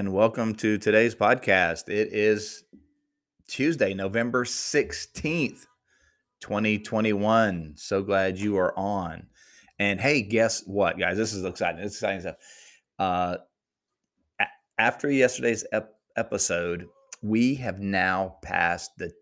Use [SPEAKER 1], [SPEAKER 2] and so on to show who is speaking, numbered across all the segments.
[SPEAKER 1] And welcome to today's podcast. It is Tuesday, November 16th, 2021. So glad you are on. And hey, guess what, guys? This is exciting. It's exciting stuff. Uh, after yesterday's ep- episode, we have now passed the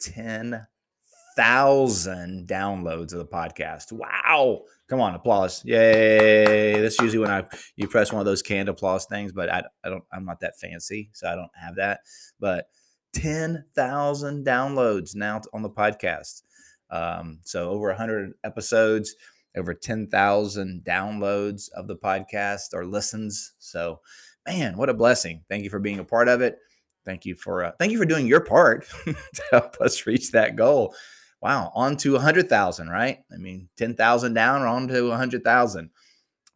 [SPEAKER 1] 10,000 downloads of the podcast. Wow. Come on, applause. Yay. That's usually when I you press one of those canned applause things, but I, I don't I'm not that fancy, so I don't have that. But 10,000 downloads now on the podcast. Um, so over 100 episodes, over 10,000 downloads of the podcast or listens. So, man, what a blessing. Thank you for being a part of it. Thank you for uh, thank you for doing your part to help us reach that goal. Wow, on to 100,000, right? I mean, 10,000 down, on to 100,000.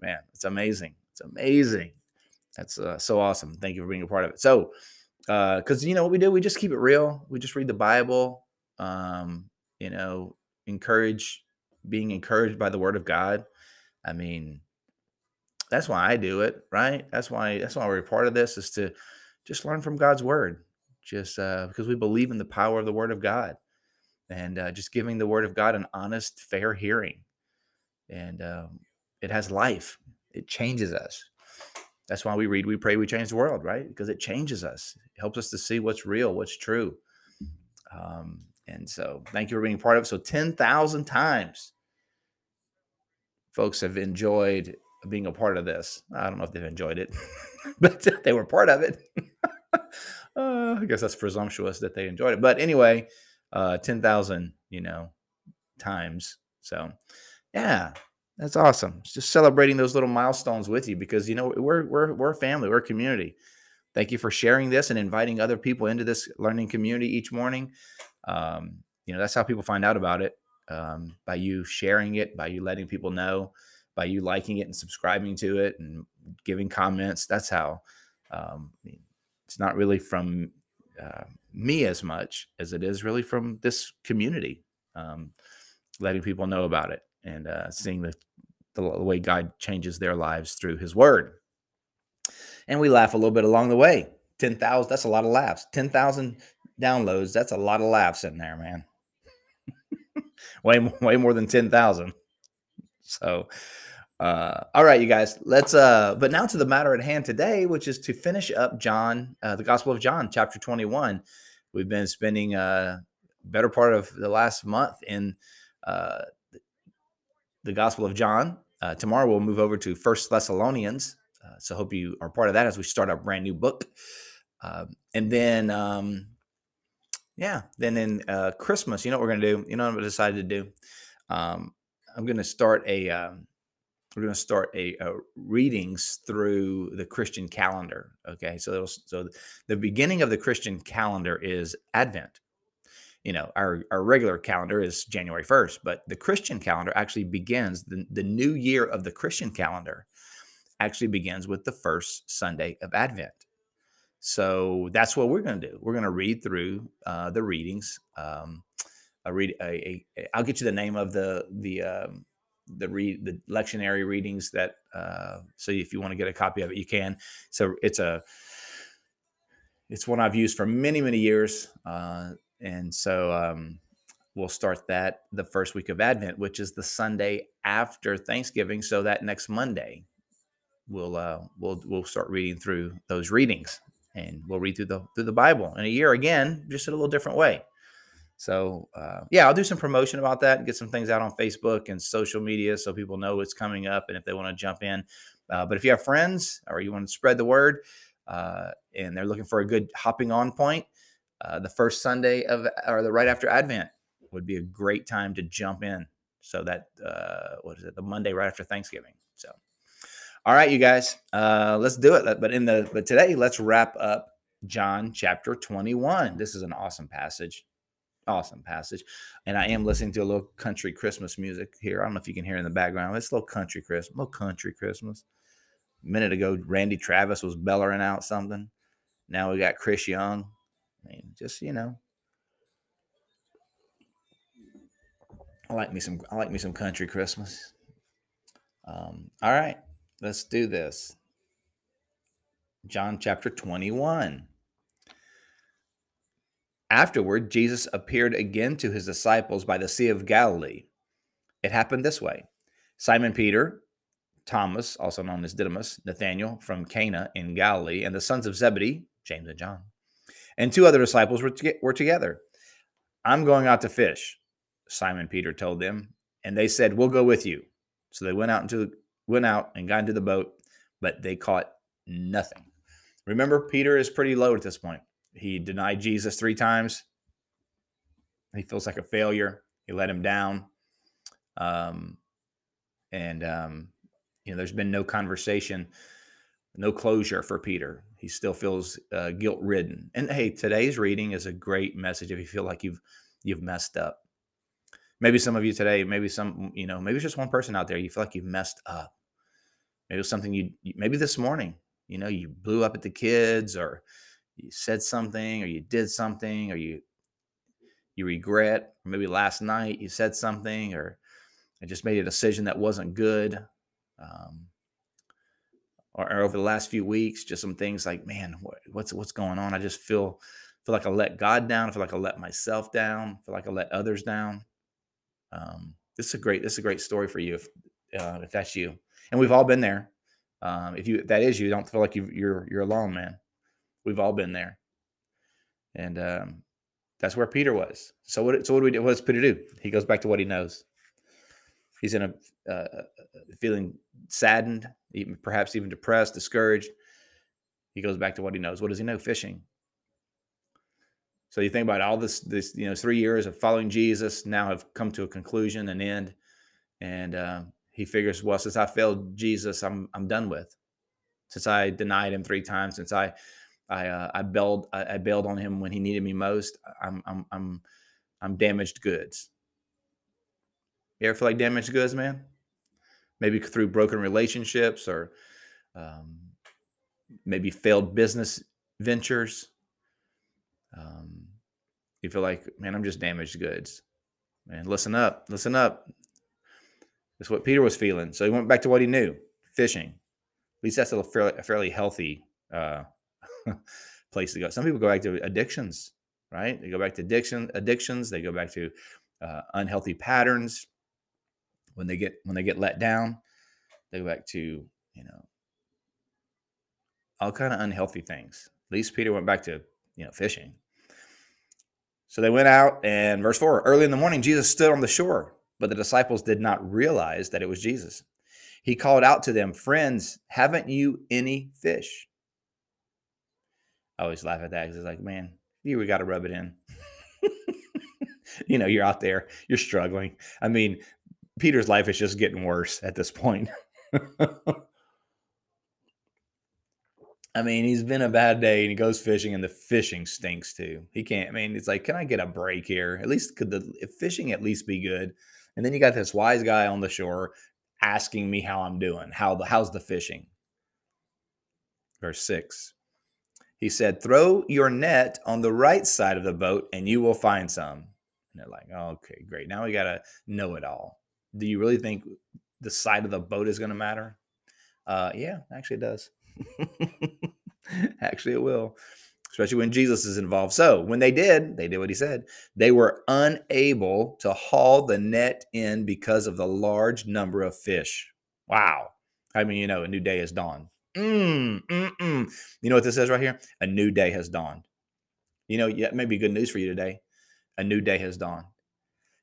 [SPEAKER 1] Man, it's amazing. It's amazing. That's uh, so awesome. Thank you for being a part of it. So, because uh, you know what we do, we just keep it real. We just read the Bible. Um, you know, encourage being encouraged by the Word of God. I mean, that's why I do it, right? That's why that's why we're a part of this is to just learn from God's Word, just uh, because we believe in the power of the Word of God, and uh, just giving the Word of God an honest, fair hearing, and um, it has life. It changes us. That's why we read, we pray, we change the world, right? Because it changes us. It helps us to see what's real, what's true. Um, and so, thank you for being part of it. So, 10,000 times folks have enjoyed being a part of this. I don't know if they've enjoyed it, but they were part of it. uh, I guess that's presumptuous that they enjoyed it. But anyway, uh, 10,000, you know, times. So, yeah, that's awesome. It's just celebrating those little milestones with you because you know we're we're we're a family, we're a community. Thank you for sharing this and inviting other people into this learning community each morning. Um, you know that's how people find out about it um, by you sharing it, by you letting people know, by you liking it and subscribing to it and giving comments. That's how. Um, it's not really from uh, me as much as it is really from this community, um, letting people know about it and uh, seeing the, the, the way God changes their lives through His Word. And we laugh a little bit along the way. Ten thousand. That's a lot of laughs. Ten thousand downloads. That's a lot of laughs in there, man. way way more than ten thousand. So, uh, all right, you guys. Let's. Uh, but now to the matter at hand today, which is to finish up John, uh, the Gospel of John, chapter twenty-one. We've been spending a uh, better part of the last month in uh, the Gospel of John. Uh, tomorrow we'll move over to First Thessalonians. Uh, so hope you are part of that as we start our brand new book. Uh, and then, um, yeah, then in uh, Christmas, you know what we're going to do? You know what I decided to do? Um, I'm going to start a. Um, we're going to start a, a, readings through the Christian calendar. Okay, so so the beginning of the Christian calendar is Advent. You know our, our regular calendar is january 1st but the christian calendar actually begins the, the new year of the christian calendar actually begins with the first sunday of advent. So that's what we're going to do. We're going to read through uh, the readings um, a read a, a, a i'll get you the name of the the um, the read the lectionary readings that uh, so if you want to get a copy of it you can so it's a it's one I've used for many, many years. Uh, and so um, we'll start that the first week of Advent, which is the Sunday after Thanksgiving. So that next Monday, we'll uh, we'll we'll start reading through those readings, and we'll read through the through the Bible in a year again, just in a little different way. So uh, yeah, I'll do some promotion about that and get some things out on Facebook and social media so people know it's coming up and if they want to jump in. Uh, but if you have friends or you want to spread the word uh, and they're looking for a good hopping on point, uh, the first Sunday of or the right after Advent would be a great time to jump in. So that uh, what is it? The Monday right after Thanksgiving. So, all right, you guys, uh, let's do it. But in the but today, let's wrap up John chapter 21. This is an awesome passage. Awesome passage. And I am listening to a little country Christmas music here. I don't know if you can hear in the background. It's a little country Christmas, little country Christmas. A minute ago, Randy Travis was bellowing out something. Now we got Chris Young. I mean, just you know, I like me some. I like me some country Christmas. Um, all right, let's do this. John chapter twenty-one. Afterward, Jesus appeared again to his disciples by the Sea of Galilee. It happened this way Simon Peter, Thomas, also known as Didymus, Nathanael from Cana in Galilee, and the sons of Zebedee, James and John, and two other disciples were, to- were together. I'm going out to fish, Simon Peter told them, and they said, "We'll go with you." So they went out into went out and got into the boat, but they caught nothing. Remember, Peter is pretty low at this point. He denied Jesus three times. He feels like a failure. He let him down. Um, and, um, you know, there's been no conversation, no closure for Peter. He still feels uh, guilt ridden. And hey, today's reading is a great message if you feel like you've you've messed up. Maybe some of you today, maybe some, you know, maybe it's just one person out there. You feel like you've messed up. Maybe it was something you, maybe this morning, you know, you blew up at the kids or you said something or you did something or you you regret or maybe last night you said something or I just made a decision that wasn't good um, or, or, over the last few weeks just some things like man what, what's what's going on? I just feel feel like I let God down I feel like I let myself down I feel like I let others down. Um, this is a great this is a great story for you if uh, if that's you. And we've all been there. Um, if you if that is you don't feel like you, you're you're alone man We've all been there. And um, that's where Peter was. So what? So what do we do? What does Peter do? He goes back to what he knows. He's in a uh, feeling saddened, even perhaps even depressed, discouraged. He goes back to what he knows. What does he know? Fishing. So you think about all this, this you know, three years of following Jesus now have come to a conclusion, an end, and uh, he figures, well, since I failed Jesus, I'm I'm done with. Since I denied him three times, since I I uh, I bailed I, I, bailed on him when he needed me most. I'm I'm I'm I'm damaged goods. You ever feel like damaged goods, man? Maybe through broken relationships or um, maybe failed business ventures. Um, you feel like, man, I'm just damaged goods. Man, listen up, listen up. That's what Peter was feeling. So he went back to what he knew: fishing. At least that's a fairly, a fairly healthy uh, place to go. Some people go back to addictions, right? They go back to addiction, addictions. They go back to uh, unhealthy patterns. When they get when they get let down, they go back to you know all kind of unhealthy things. At least Peter went back to you know fishing. So they went out, and verse four: early in the morning, Jesus stood on the shore, but the disciples did not realize that it was Jesus. He called out to them, "Friends, haven't you any fish?" I always laugh at that because it's like, man, you we got to rub it in. you know, you're out there, you're struggling. I mean, Peter's life is just getting worse at this point. I mean, he's been a bad day and he goes fishing and the fishing stinks too. He can't, I mean, it's like, can I get a break here? At least could the fishing at least be good? And then you got this wise guy on the shore asking me how I'm doing. How the how's the fishing? Verse 6. He said, Throw your net on the right side of the boat and you will find some. And they're like, okay, great. Now we got to know it all. Do you really think the side of the boat is going to matter? Uh, yeah, actually, it does. actually, it will, especially when Jesus is involved. So when they did, they did what he said. They were unable to haul the net in because of the large number of fish. Wow. I mean, you know, a new day is dawned. Mm, mm, mm. You know what this says right here? A new day has dawned. You know, yeah, maybe good news for you today. A new day has dawned.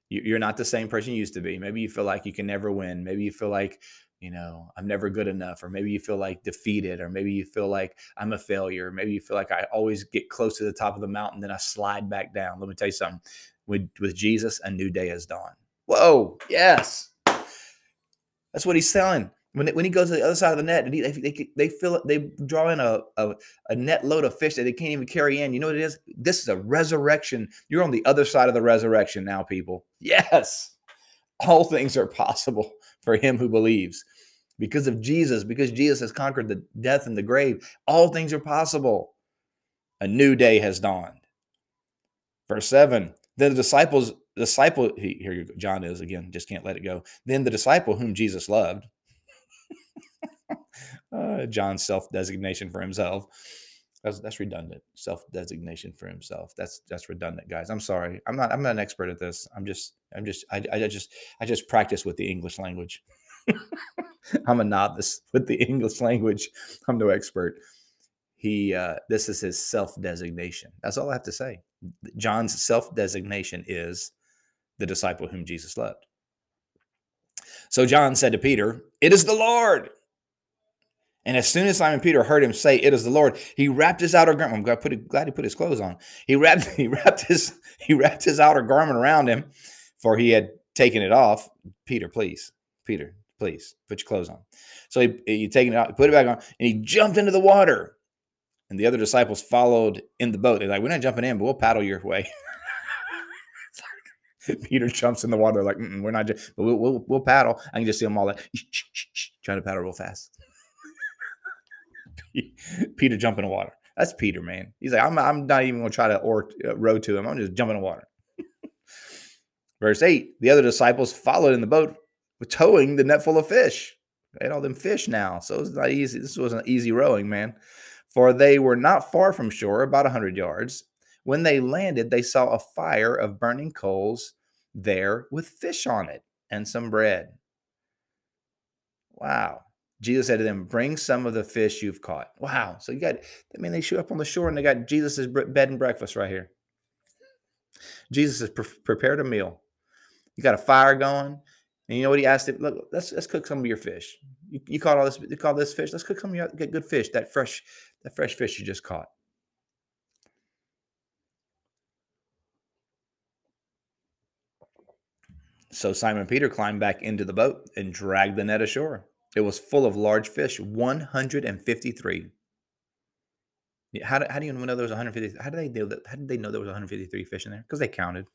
[SPEAKER 1] You're not the same person you used to be. Maybe you feel like you can never win. Maybe you feel like, you know, I'm never good enough. Or maybe you feel like defeated. Or maybe you feel like I'm a failure. Maybe you feel like I always get close to the top of the mountain, then I slide back down. Let me tell you something. with, with Jesus, a new day has dawned. Whoa, yes. That's what he's telling. When, when he goes to the other side of the net and he, they, they, they fill they draw in a, a, a net load of fish that they can't even carry in. You know what it is? This is a resurrection. You're on the other side of the resurrection now, people. Yes. All things are possible for him who believes. Because of Jesus, because Jesus has conquered the death and the grave, all things are possible. A new day has dawned. Verse 7 Then the disciples, disciple, here John is again, just can't let it go. Then the disciple whom Jesus loved, uh, John's self designation for himself. That's, that's redundant. Self designation for himself. That's that's redundant, guys. I'm sorry. I'm not. I'm not an expert at this. I'm just. I'm just. I, I just. I just practice with the English language. I'm a novice with the English language. I'm no expert. He. Uh, this is his self designation. That's all I have to say. John's self designation is the disciple whom Jesus loved. So John said to Peter, "It is the Lord." And as soon as Simon Peter heard him say, "It is the Lord," he wrapped his outer garment. I'm glad, put, glad he put his clothes on. He wrapped he wrapped his he wrapped his outer garment around him, for he had taken it off. Peter, please, Peter, please put your clothes on. So he he taken it out, put it back on, and he jumped into the water. And the other disciples followed in the boat. They're like, "We're not jumping in, but we'll paddle your way." Peter jumps in the water, like, "We're not, but we'll, we'll, we'll paddle." I can just see them all like trying to paddle real fast. Peter jump in the water. That's Peter, man. He's like, I'm, I'm not even going to try to or uh, row to him. I'm just jumping in the water. Verse 8 The other disciples followed in the boat, towing the net full of fish. They had all them fish now. So it's not easy. This wasn't easy rowing, man. For they were not far from shore, about a 100 yards. When they landed, they saw a fire of burning coals there with fish on it and some bread. Wow. Jesus said to them, Bring some of the fish you've caught. Wow. So you got, I mean, they show up on the shore and they got Jesus' bed and breakfast right here. Jesus has pre- prepared a meal. You got a fire going. And you know what he asked him? Look, let's let's cook some of your fish. You, you caught all this, you caught this fish. Let's cook some of your get good fish, that fresh, that fresh fish you just caught. So Simon Peter climbed back into the boat and dragged the net ashore. It was full of large fish, 153. How do, how do you know there was 150? How did they know that? How did they know there was 153 fish in there? Because they counted.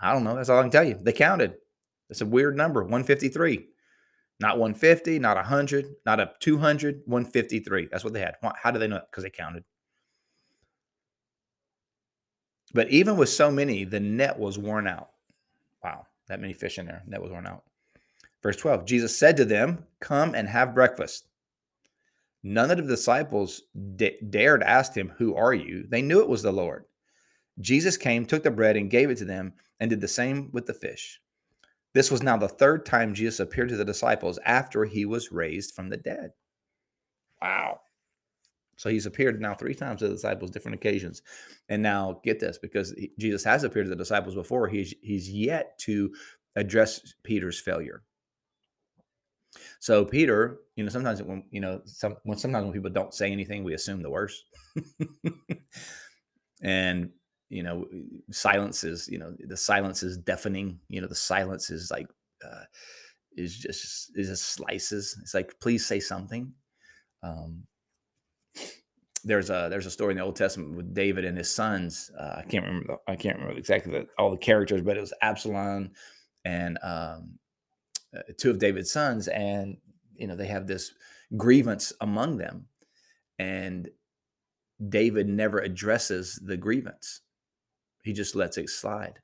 [SPEAKER 1] I don't know. That's all I can tell you. They counted. It's a weird number, 153. Not 150, not 100, not a 200, 153. That's what they had. How do they know? Because they counted. But even with so many, the net was worn out. Wow, that many fish in there. Net was worn out. Verse 12 Jesus said to them, Come and have breakfast. None of the disciples d- dared ask him, Who are you? They knew it was the Lord. Jesus came, took the bread, and gave it to them, and did the same with the fish. This was now the third time Jesus appeared to the disciples after he was raised from the dead. Wow. So he's appeared now three times to the disciples, different occasions. And now get this, because Jesus has appeared to the disciples before, he's he's yet to address Peter's failure. So Peter, you know, sometimes when you know, some when sometimes when people don't say anything, we assume the worst. and you know, silence is, you know, the silence is deafening. You know, the silence is like uh, is just is just slices. It's like, please say something. Um, there's a there's a story in the Old Testament with David and his sons. Uh, I can't remember I can't remember exactly the, all the characters, but it was Absalom and um, uh, two of David's sons, and you know they have this grievance among them, and David never addresses the grievance; he just lets it slide,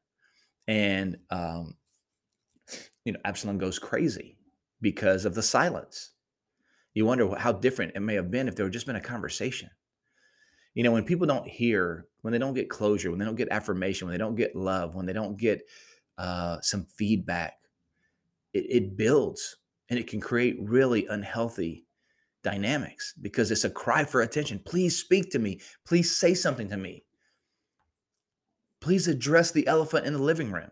[SPEAKER 1] and um, you know Absalom goes crazy because of the silence. You wonder how different it may have been if there had just been a conversation. You know, when people don't hear, when they don't get closure, when they don't get affirmation, when they don't get love, when they don't get uh, some feedback, it, it builds and it can create really unhealthy dynamics because it's a cry for attention. Please speak to me. Please say something to me. Please address the elephant in the living room.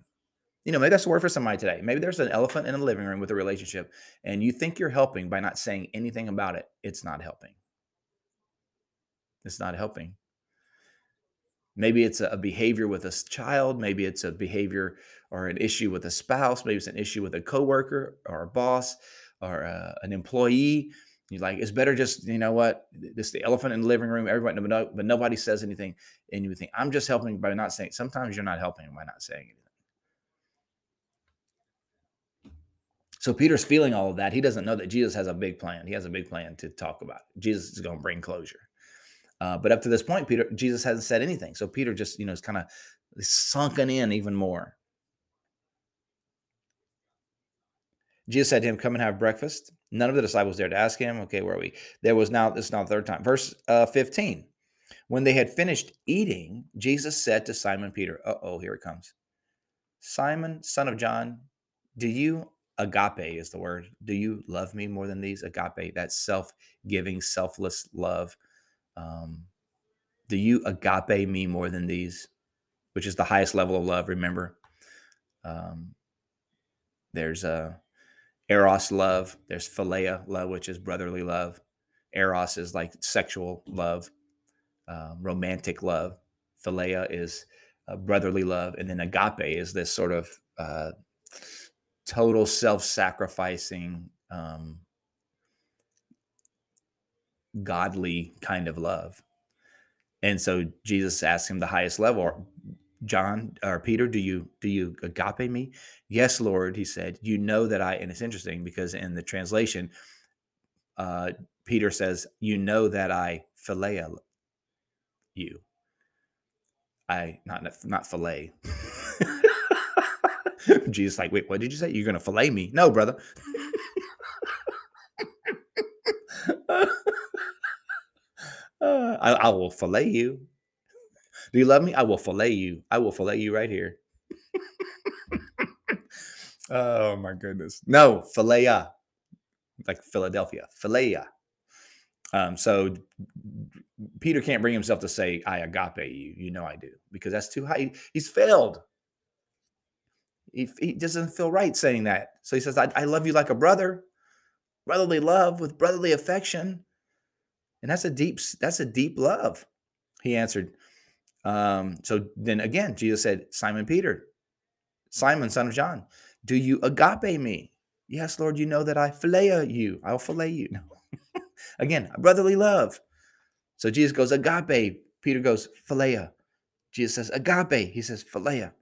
[SPEAKER 1] You know, maybe that's a word for somebody today. Maybe there's an elephant in the living room with a relationship, and you think you're helping by not saying anything about it. It's not helping. It's not helping. Maybe it's a behavior with a child. Maybe it's a behavior or an issue with a spouse. Maybe it's an issue with a coworker or a boss or a, uh, an employee. You're like, it's better just, you know what? This the elephant in the living room. Everybody, but nobody says anything. And you think, I'm just helping by not saying. Sometimes you're not helping by not saying anything. So Peter's feeling all of that. He doesn't know that Jesus has a big plan. He has a big plan to talk about. Jesus is going to bring closure. Uh, but up to this point, Peter, Jesus hasn't said anything. So Peter just, you know, is kind of sunken in even more. Jesus said to him, Come and have breakfast. None of the disciples dared to ask him, Okay, where are we? There was now, this is now the third time. Verse uh, 15. When they had finished eating, Jesus said to Simon Peter, Uh oh, here it comes. Simon, son of John, do you, agape is the word, do you love me more than these? Agape, that self giving, selfless love um, do you agape me more than these, which is the highest level of love? Remember, um, there's a eros love, there's philia love, which is brotherly love. Eros is like sexual love, um, romantic love. Philia is uh, brotherly love, and then agape is this sort of uh, total self-sacrificing um, godly kind of love. And so Jesus asked him the highest level, John or Peter, do you do you agape me? Yes, Lord, he said. You know that I and it's interesting because in the translation, uh, Peter says, You know that I philea you. I not not fillet. Jesus, like, wait, what did you say? You're gonna fillet me? No, brother. Uh, I, I will fillet you. Do you love me? I will fillet you. I will fillet you right here. oh my goodness. No, philea. Like Philadelphia. Philea. Um, so Peter can't bring himself to say, I agape you. You know I do. Because that's too high. He's failed. He, he doesn't feel right saying that. So he says, I, I love you like a brother. Brotherly love with brotherly affection. And that's a deep, that's a deep love. He answered. Um, so then again, Jesus said, Simon Peter, Simon, son of John, do you agape me? Yes, Lord, you know that I philea you. I'll fillet you. No. again, brotherly love. So Jesus goes, agape. Peter goes, philea. Jesus says, agape. He says, philea.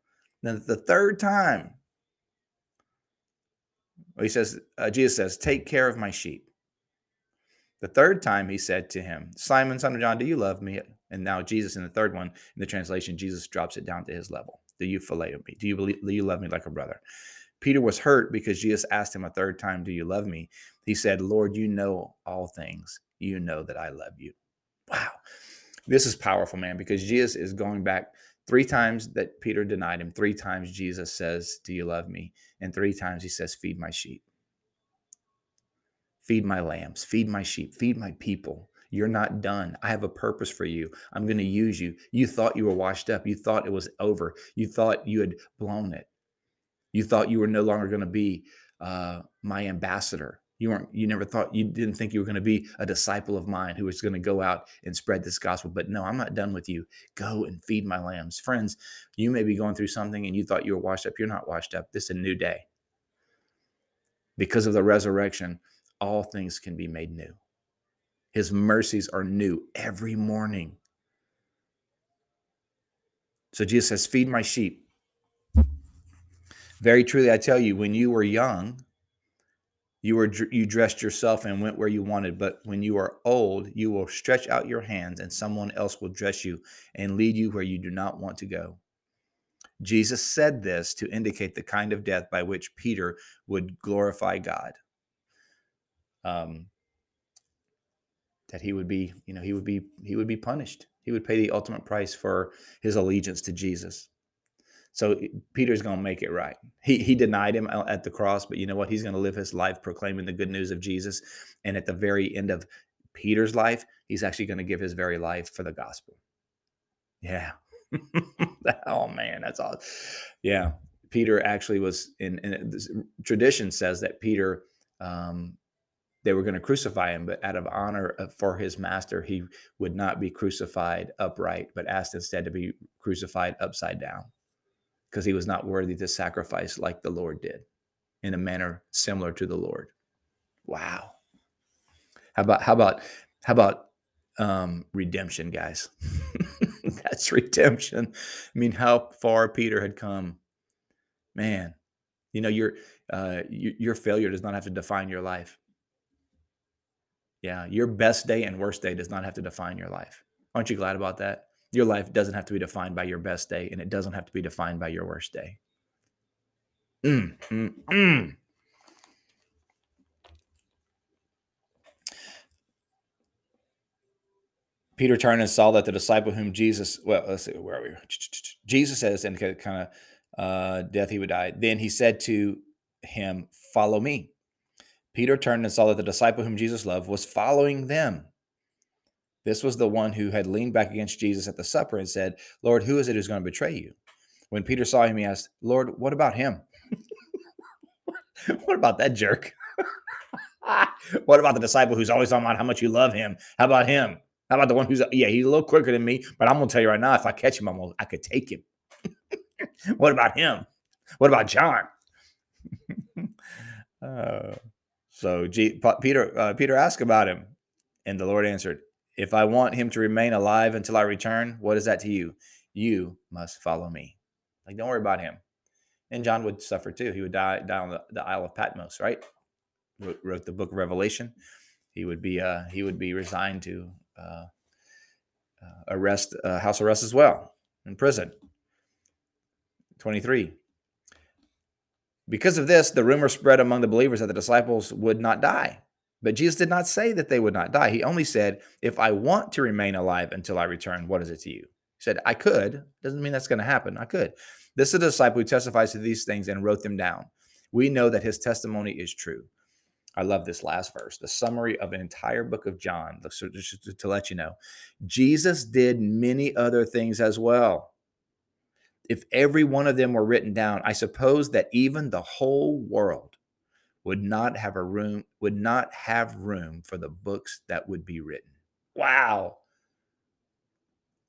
[SPEAKER 1] Then the third time, he says, uh, Jesus says, take care of my sheep. The third time he said to him, Simon, son of John, do you love me? And now Jesus, in the third one, in the translation, Jesus drops it down to his level. Do you fillet me? Do you believe do you love me like a brother? Peter was hurt because Jesus asked him a third time, Do you love me? He said, Lord, you know all things. You know that I love you. Wow. This is powerful, man, because Jesus is going back three times that Peter denied him. Three times Jesus says, Do you love me? And three times he says, Feed my sheep. Feed my lambs, feed my sheep, feed my people. You're not done. I have a purpose for you. I'm going to use you. You thought you were washed up. You thought it was over. You thought you had blown it. You thought you were no longer going to be uh, my ambassador. You weren't. You never thought. You didn't think you were going to be a disciple of mine who was going to go out and spread this gospel. But no, I'm not done with you. Go and feed my lambs, friends. You may be going through something, and you thought you were washed up. You're not washed up. This is a new day because of the resurrection all things can be made new. His mercies are new every morning. So Jesus says, Feed my sheep. Very truly, I tell you, when you were young, you were you dressed yourself and went where you wanted but when you are old you will stretch out your hands and someone else will dress you and lead you where you do not want to go jesus said this to indicate the kind of death by which peter would glorify god um, that he would be, you know, he would be, he would be punished. He would pay the ultimate price for his allegiance to Jesus. So Peter's going to make it right. He he denied him at the cross, but you know what? He's going to live his life proclaiming the good news of Jesus. And at the very end of Peter's life, he's actually going to give his very life for the gospel. Yeah. oh man, that's awesome. Yeah. Peter actually was in, in tradition says that Peter um, they were going to crucify him, but out of honor for his master, he would not be crucified upright, but asked instead to be crucified upside down because he was not worthy to sacrifice like the Lord did in a manner similar to the Lord. Wow. How about, how about, how about um, redemption, guys? That's redemption. I mean, how far Peter had come. Man, you know, your, uh, your, your failure does not have to define your life. Yeah, your best day and worst day does not have to define your life. Aren't you glad about that? Your life doesn't have to be defined by your best day, and it doesn't have to be defined by your worst day. Mm, mm, mm. Peter turned and saw that the disciple whom Jesus, well, let's see, where are we? Jesus says, and kind of uh, death he would die. Then he said to him, Follow me. Peter turned and saw that the disciple whom Jesus loved was following them. This was the one who had leaned back against Jesus at the supper and said, Lord, who is it who's going to betray you? When Peter saw him, he asked, Lord, what about him? what about that jerk? what about the disciple who's always on about how much you love him? How about him? How about the one who's yeah, he's a little quicker than me, but I'm gonna tell you right now, if I catch him, I'm gonna, I could take him. what about him? What about John? uh, so G, Peter uh, Peter asked about him, and the Lord answered, "If I want him to remain alive until I return, what is that to you? You must follow me. Like, don't worry about him." And John would suffer too. He would die, die on the, the Isle of Patmos, right? Wrote, wrote the book of Revelation. He would be uh, he would be resigned to uh, uh, arrest, uh, house arrest as well, in prison. 23. Because of this, the rumor spread among the believers that the disciples would not die. But Jesus did not say that they would not die. He only said, If I want to remain alive until I return, what is it to you? He said, I could. Doesn't mean that's going to happen. I could. This is a disciple who testifies to these things and wrote them down. We know that his testimony is true. I love this last verse, the summary of an entire book of John. So just to, to let you know, Jesus did many other things as well. If every one of them were written down, I suppose that even the whole world would not have a room would not have room for the books that would be written. Wow.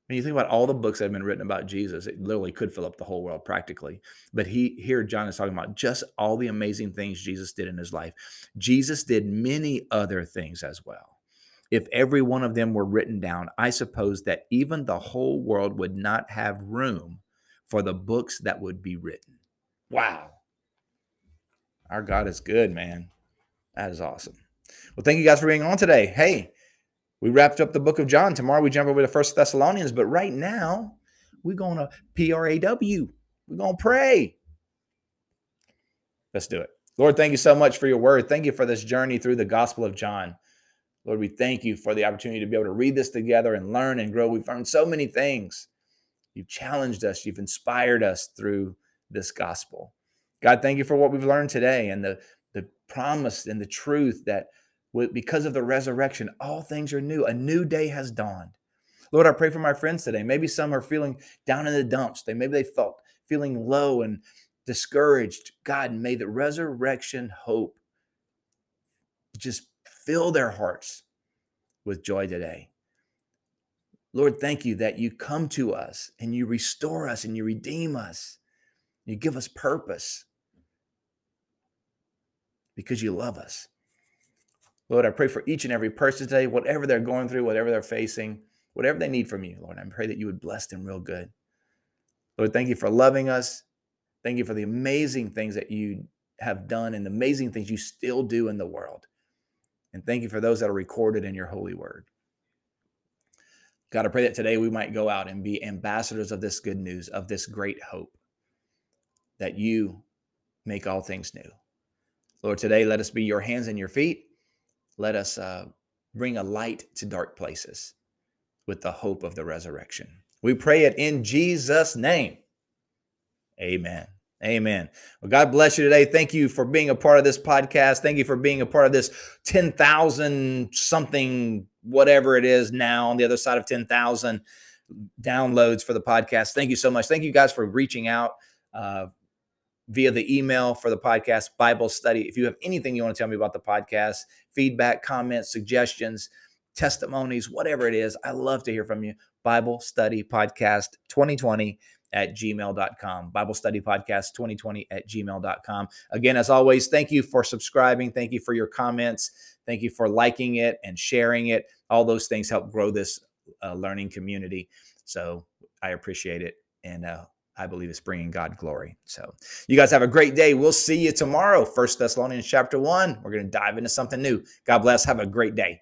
[SPEAKER 1] When you think about all the books that have been written about Jesus, it literally could fill up the whole world practically. But he here John is talking about just all the amazing things Jesus did in his life. Jesus did many other things as well. If every one of them were written down, I suppose that even the whole world would not have room for the books that would be written. Wow. Our God is good, man. That is awesome. Well, thank you guys for being on today. Hey, we wrapped up the book of John. Tomorrow we jump over to First Thessalonians, but right now we're going to PRAW. We're going to pray. Let's do it. Lord, thank you so much for your word. Thank you for this journey through the Gospel of John. Lord, we thank you for the opportunity to be able to read this together and learn and grow. We've learned so many things. You've challenged us, you've inspired us through this gospel. God, thank you for what we've learned today and the, the promise and the truth that because of the resurrection, all things are new. A new day has dawned. Lord, I pray for my friends today. Maybe some are feeling down in the dumps. They maybe they felt feeling low and discouraged. God, may the resurrection hope just fill their hearts with joy today. Lord, thank you that you come to us and you restore us and you redeem us. You give us purpose because you love us. Lord, I pray for each and every person today, whatever they're going through, whatever they're facing, whatever they need from you, Lord, I pray that you would bless them real good. Lord, thank you for loving us. Thank you for the amazing things that you have done and the amazing things you still do in the world. And thank you for those that are recorded in your holy word. God, I pray that today we might go out and be ambassadors of this good news, of this great hope that you make all things new. Lord, today let us be your hands and your feet let us uh, bring a light to dark places with the hope of the resurrection. We pray it in Jesus' name. Amen. Amen. Well, God bless you today. Thank you for being a part of this podcast. Thank you for being a part of this 10,000 something, whatever it is now on the other side of 10,000 downloads for the podcast. Thank you so much. Thank you guys for reaching out. Uh, via the email for the podcast, Bible study. If you have anything you want to tell me about the podcast, feedback, comments, suggestions, testimonies, whatever it is, I love to hear from you. Bible study podcast 2020 at gmail.com. Bible study podcast 2020 at gmail.com. Again, as always, thank you for subscribing. Thank you for your comments. Thank you for liking it and sharing it. All those things help grow this uh, learning community. So I appreciate it. And uh, I believe it's bringing God glory. So you guys have a great day. We'll see you tomorrow. First Thessalonians chapter one. We're going to dive into something new. God bless. Have a great day.